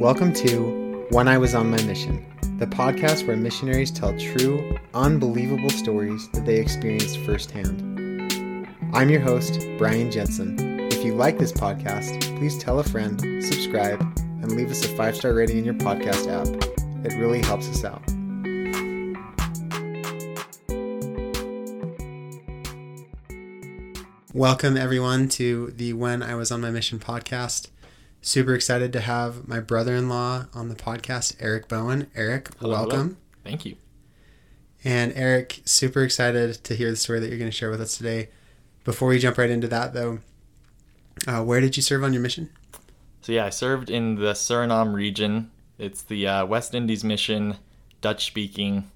Welcome to When I Was on My Mission, the podcast where missionaries tell true, unbelievable stories that they experienced firsthand. I'm your host, Brian Jensen. If you like this podcast, please tell a friend, subscribe, and leave us a five star rating in your podcast app. It really helps us out. Welcome, everyone, to the When I Was on My Mission podcast. Super excited to have my brother in law on the podcast, Eric Bowen. Eric, Hello, welcome. hello. Thank you. And Eric, super excited to hear the story that you're going to share with us today. Before we jump right into that, though, uh, where did you serve on your mission? So yeah, I served in the Suriname region. It's the uh, West Indies mission, Dutch speaking.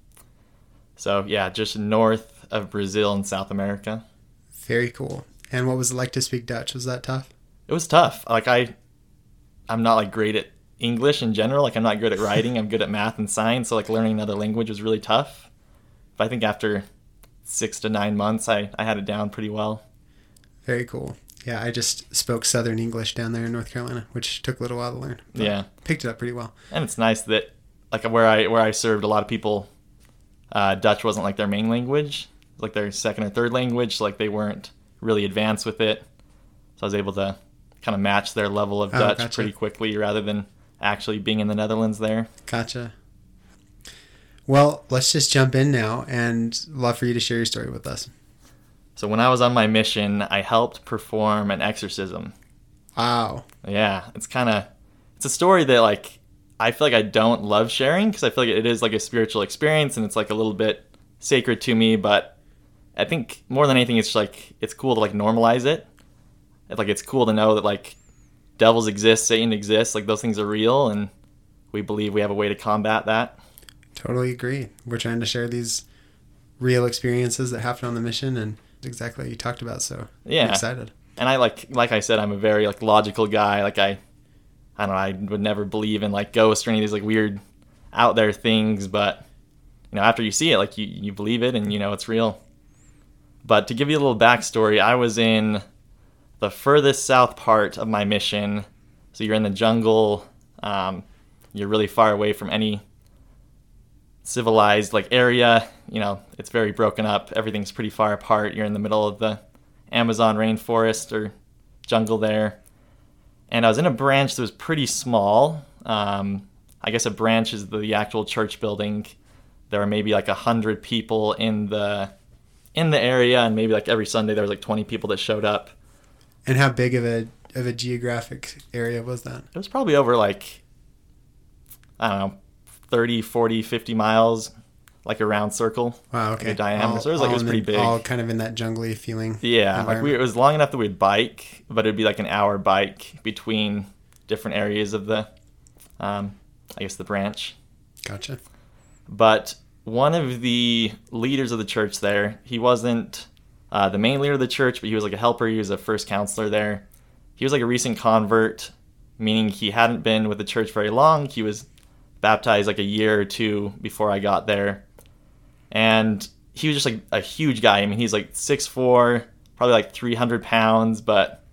So yeah, just north of Brazil in South America. Very cool. And what was it like to speak Dutch? Was that tough? It was tough. Like I, I'm not like great at English in general. Like I'm not good at writing. I'm good at math and science. So like learning another language was really tough. But I think after six to nine months, I I had it down pretty well. Very cool. Yeah, I just spoke Southern English down there in North Carolina, which took a little while to learn. Yeah. Picked it up pretty well. and it's nice that like where I where I served a lot of people uh, Dutch wasn't like their main language like their second or third language like they weren't really advanced with it so I was able to kind of match their level of Oh, Dutch gotcha. pretty quickly rather than actually being in the Netherlands there Gotcha. Well, let's just jump in now and love for you to share your story with us. so when I was on my mission I helped perform an exorcism Wow. yeah it's kind of it's a story that like I feel like I don't love sharing because I feel like it is like a spiritual experience and it's like a little bit sacred to me. But I think more than anything, it's just, like it's cool to like normalize it. It's like it's cool to know that like devils exist, Satan exists, like those things are real, and we believe we have a way to combat that. Totally agree. We're trying to share these real experiences that happen on the mission and exactly what you talked about. So yeah, I'm excited. And I like like I said, I'm a very like logical guy. Like I I don't know, I would never believe in like ghosts or any of these like weird out there things, but you know, after you see it, like you, you believe it and you know it's real. But to give you a little backstory, I was in the furthest south part of my mission. So you're in the jungle, um, you're really far away from any civilized like area. You know, it's very broken up. Everything's pretty far apart. You're in the middle of the Amazon rainforest or jungle there. And I was in a branch that was pretty small. Um, I guess a branch is the actual church building. There were maybe like a hundred people in the in the area, and maybe like every Sunday there was like twenty people that showed up. And how big of a of a geographic area was that? It was probably over like I don't know, 30, 40, 50 miles, like a round circle. Wow. Okay. the diameter. So it was like- it was pretty the- big. All kind of in that jungly feeling. Yeah, like we, it was long enough that we'd bike, but it'd be like an hour bike between different areas of the, um, I guess the branch. Gotcha. But one of the leaders of the church there, he wasn't uh, the main leader of the church, but he was like a helper. He was a first counselor there. He was like a recent convert, meaning he hadn't been with the church very long. He was baptized like a year or two before I got there. And he was just like a huge guy. I mean, he's like 6'4, probably like 300 pounds, but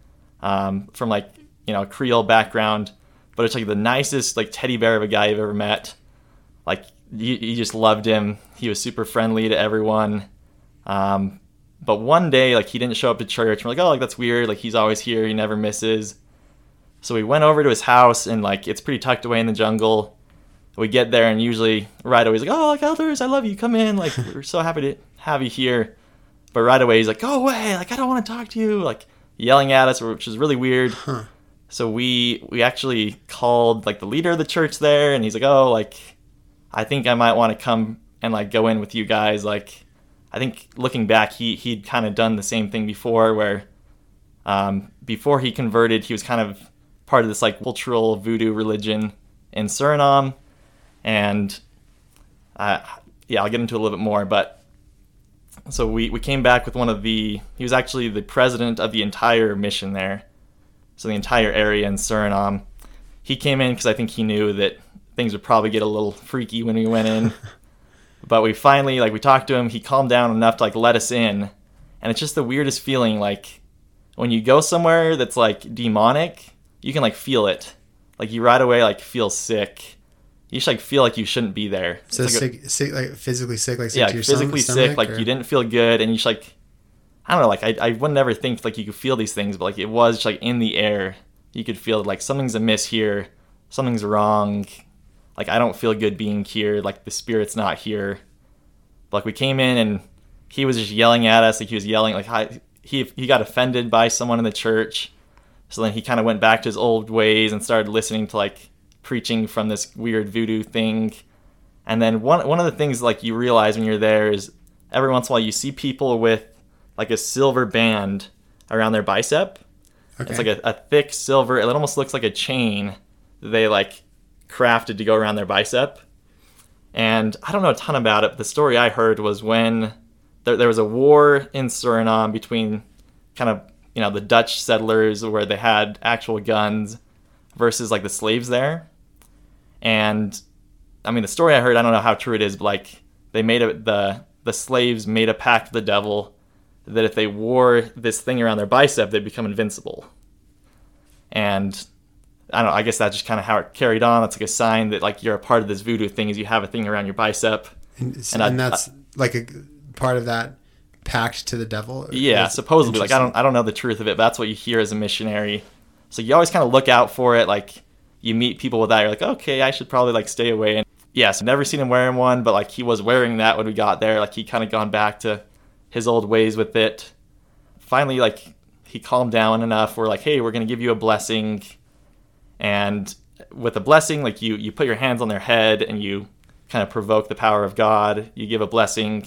um, from like, you know, Creole background. But it's like the nicest, like teddy bear of a guy you've ever met like you, you just loved him. He was super friendly to everyone. Um, but one day, like he didn't show up to church. We're like, oh, like that's weird. Like he's always here. He never misses. So we went over to his house, and like it's pretty tucked away in the jungle. We get there, and usually right away he's like, oh, like elders, I love you. Come in. Like we're so happy to have you here. But right away he's like, go away. Like I don't want to talk to you. Like yelling at us, which is really weird. Huh. So we we actually called like the leader of the church there, and he's like, "Oh, like I think I might want to come and like go in with you guys." Like I think looking back, he he'd kind of done the same thing before, where um, before he converted, he was kind of part of this like cultural voodoo religion in Suriname, and uh, yeah, I'll get into a little bit more, but. So we, we came back with one of the he was actually the president of the entire mission there so the entire area in Suriname. He came in because I think he knew that things would probably get a little freaky when we went in. but we finally, like, we talked to him. He calmed down enough to like let us in, and it's just the weirdest feeling. Like when you go somewhere that's like demonic, you can like feel it. like you right away like feel sick. You just like feel like you shouldn't be there. It's So like a- sick, sick, like physically sick, like sick yeah, to your physically stom- sick. stomach, Like you didn't feel good, and you just like I don't know. Like I, I would never think like you could feel these things, but like it was just, like in the air. You could feel like something's amiss here, something's wrong. Like I don't feel good being here. Like the spirit's not here. Like we came in and he was just yelling at us. Like he was yelling. Like hi- he he got offended by someone in the church. So then he kind of went back to his old ways and started listening to like preaching from this weird voodoo thing. And then one one of the things like you realize when you're there is every once in a while you see people with like a silver band around their bicep. Okay. It's like a, a thick silver. It almost looks like a chain they like crafted to go around their bicep. And I don't know a ton about it. But the story I heard was when there, there was a war in Suriname between kind of you know the Dutch settlers where they had actual guns versus like the slaves there. And I mean the story I heard, I don't know how true it is, but like they made a the the slaves made a pact with the devil that if they wore this thing around their bicep, they'd become invincible. And I don't know, I guess that's just kind of how it carried on. It's like a sign that like you're a part of this voodoo thing is you have a thing around your bicep. and, s- and I- and that's like a part of that pact to the devil. Yeah, supposedly. Like I don't I don't know the truth of it, but that's what you hear as a missionary. So you always kind of look out for it. Like you meet people with that, you're like, okay, I should probably like stay away. And yes, I've never seen him wearing one, but like he was wearing that when we got there. Like he kind of gone back to his old ways with it. Finally, like he calmed down enough. We're like, hey, we're gonna give you a blessing, and with a blessing, like you you put your hands on their head and you kind of provoke the power of God. You give a blessing,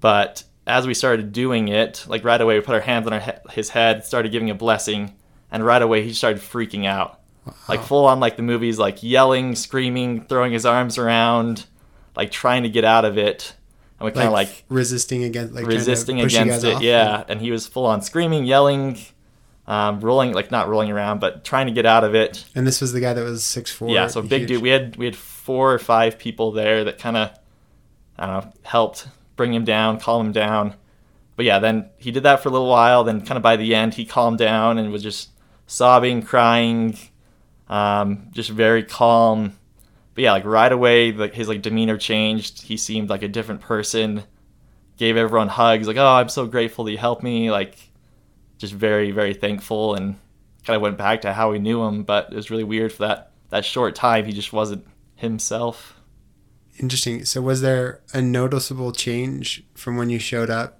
but as we started doing it, like right away, we put our hands on our he- his head, started giving a blessing, and right away he started freaking out, like full on like the movies, like yelling, screaming, throwing his arms around, like trying to get out of it, and we kind of like resisting against, like resisting against it. off. Yeah, and he was full on screaming, yelling, um, rolling like not rolling around, but trying to get out of it. And this was the guy that was six four. yeah, so big dude. We had we had four or five people there that kind of I don't know helped bring him down, calm him down. But yeah, then he did that for a little while. Then kind of by the end, he calmed down and was just sobbing, crying, um, just very calm. But yeah, like right away, like his like demeanor changed. He seemed like a different person. Gave everyone hugs, like, "Oh, I'm so grateful that you helped me." Like, just very, very thankful, and kind of went back to how we knew him. But it was really weird for that that short time. He just wasn't himself. Interesting. So was there a noticeable change from when you showed up,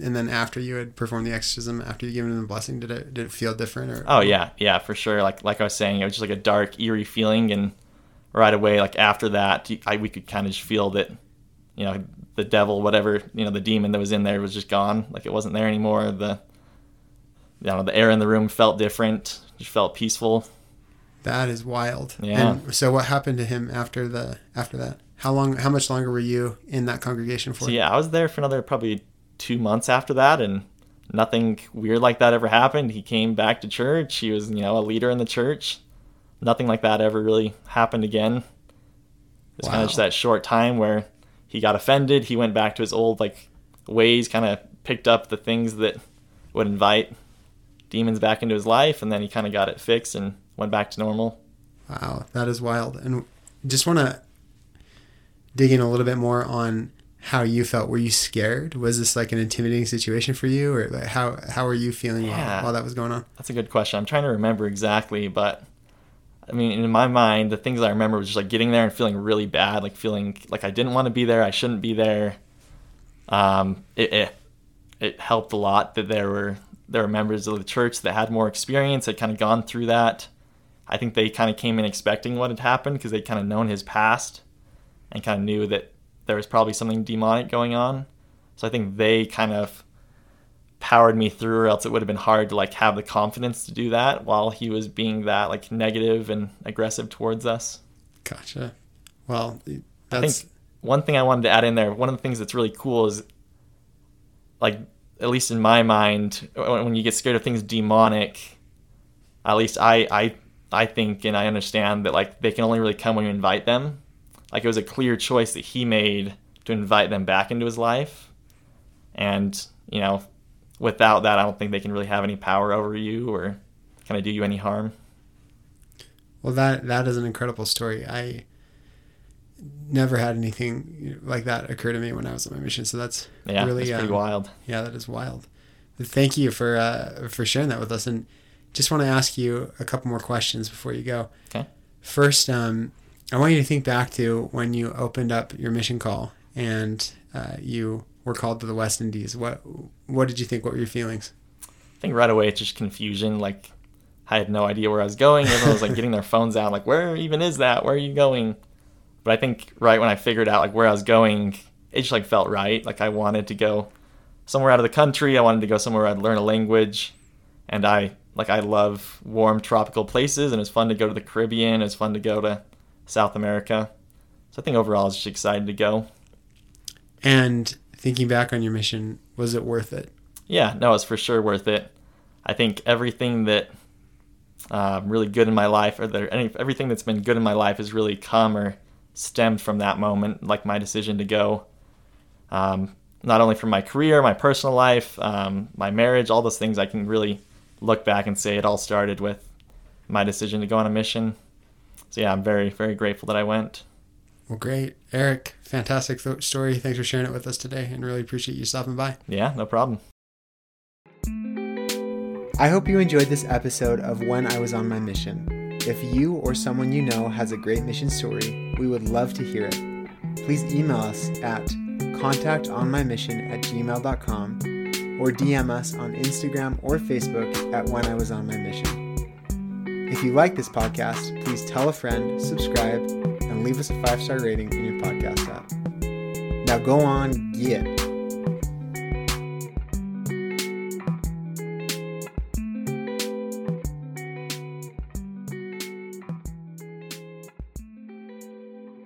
and then after you had performed the exorcism, after you given him the blessing? Did it did it feel different? Or Oh yeah, yeah, for sure. Like like I was saying, it was just like a dark, eerie feeling, and right away, like after that, I, we could kind of just feel that, you know, the devil, whatever, you know, the demon that was in there was just gone. Like it wasn't there anymore. The, you know, the air in the room felt different. Just felt peaceful. That is wild. Yeah. And so what happened to him after the after that? How long? How much longer were you in that congregation for? So yeah, I was there for another probably two months after that, and nothing weird like that ever happened. He came back to church. He was, you know, a leader in the church. Nothing like that ever really happened again. It's kind Wow. of just that short time where he got offended. He went back to his old like ways, kind of picked up the things that would invite demons back into his life, and then he kind of got it fixed and went back to normal. Wow, that is wild. And just want to dig in a little bit more on how you felt. Were you scared? Was this like an intimidating situation for you, or like how how were you feeling Yeah. while, while that was going on? That's a good question. I'm trying to remember exactly, but I mean, in my mind, the things I remember was just like getting there and feeling really bad, like feeling like I didn't want to be there, I shouldn't be there. Um, it, it it helped a lot that there were there were members of the church that had more experience, had kind of gone through that. I think they kind of came in expecting what had happened because they'd kind of known his past and kind of knew that there was probably something demonic going on. So I think they kind of powered me through or else it would have been hard to like have the confidence to do that while he was being that like negative and aggressive towards us. Gotcha. Well, I that's think one thing I wanted to add in there, one of the things that's really cool is like at least in my mind, when you get scared of things demonic, at least I I I think and I understand that like they can only really come when you invite them. Like it was a clear choice that he made to invite them back into his life. And, you know, without that I don't think they can really have any power over you or kind of do you any harm. Well, that that is an incredible story. I never had anything like that occur to me when I was on my mission. So that's Yeah, really it's pretty um, wild. Yeah, that is wild. Thank you for uh, for sharing that with us. And just want to ask you a couple more questions before you go. Okay. First, um, I want you to think back to when you opened up your mission call and uh, you were called to the West Indies. What what did you think? What were your feelings? I think right away it's just confusion. Like I had no idea where I was going. Everyone was like getting their phones out, like where even is that? Where are you going? But I think right when I figured out like where I was going, it just like felt right. Like I wanted to go somewhere out of the country. I wanted to go somewhere I'd learn a language, and I like I love warm tropical places, and it's fun to go to the Caribbean. It's fun to go to South America. So I think overall, I was just excited to go. And thinking back on your mission, was it worth it? Yeah, no, it's for sure worth it. I think everything that uh, really good in my life, or there, any, everything that's been good in my life, has really come or stemmed from that moment, like my decision to go. Um, not only from my career, my personal life, um, my marriage, all those things, I can really look back and say it all started with my decision to go on a mission. So yeah, I'm very, very grateful that I went. Well, great, Eric. Fantastic th- story. Thanks for sharing it with us today, and really appreciate you stopping by. Yeah, no problem. I hope you enjoyed this episode of When I Was on My Mission. If you or someone you know has a great mission story, we would love to hear it. Please email us at contactonmymission at gmail.com or DM us on Instagram or Facebook at When I Was on My Mission. If you like this podcast, please tell a friend, subscribe, and leave us a five star rating in your podcast app. Now go on, get.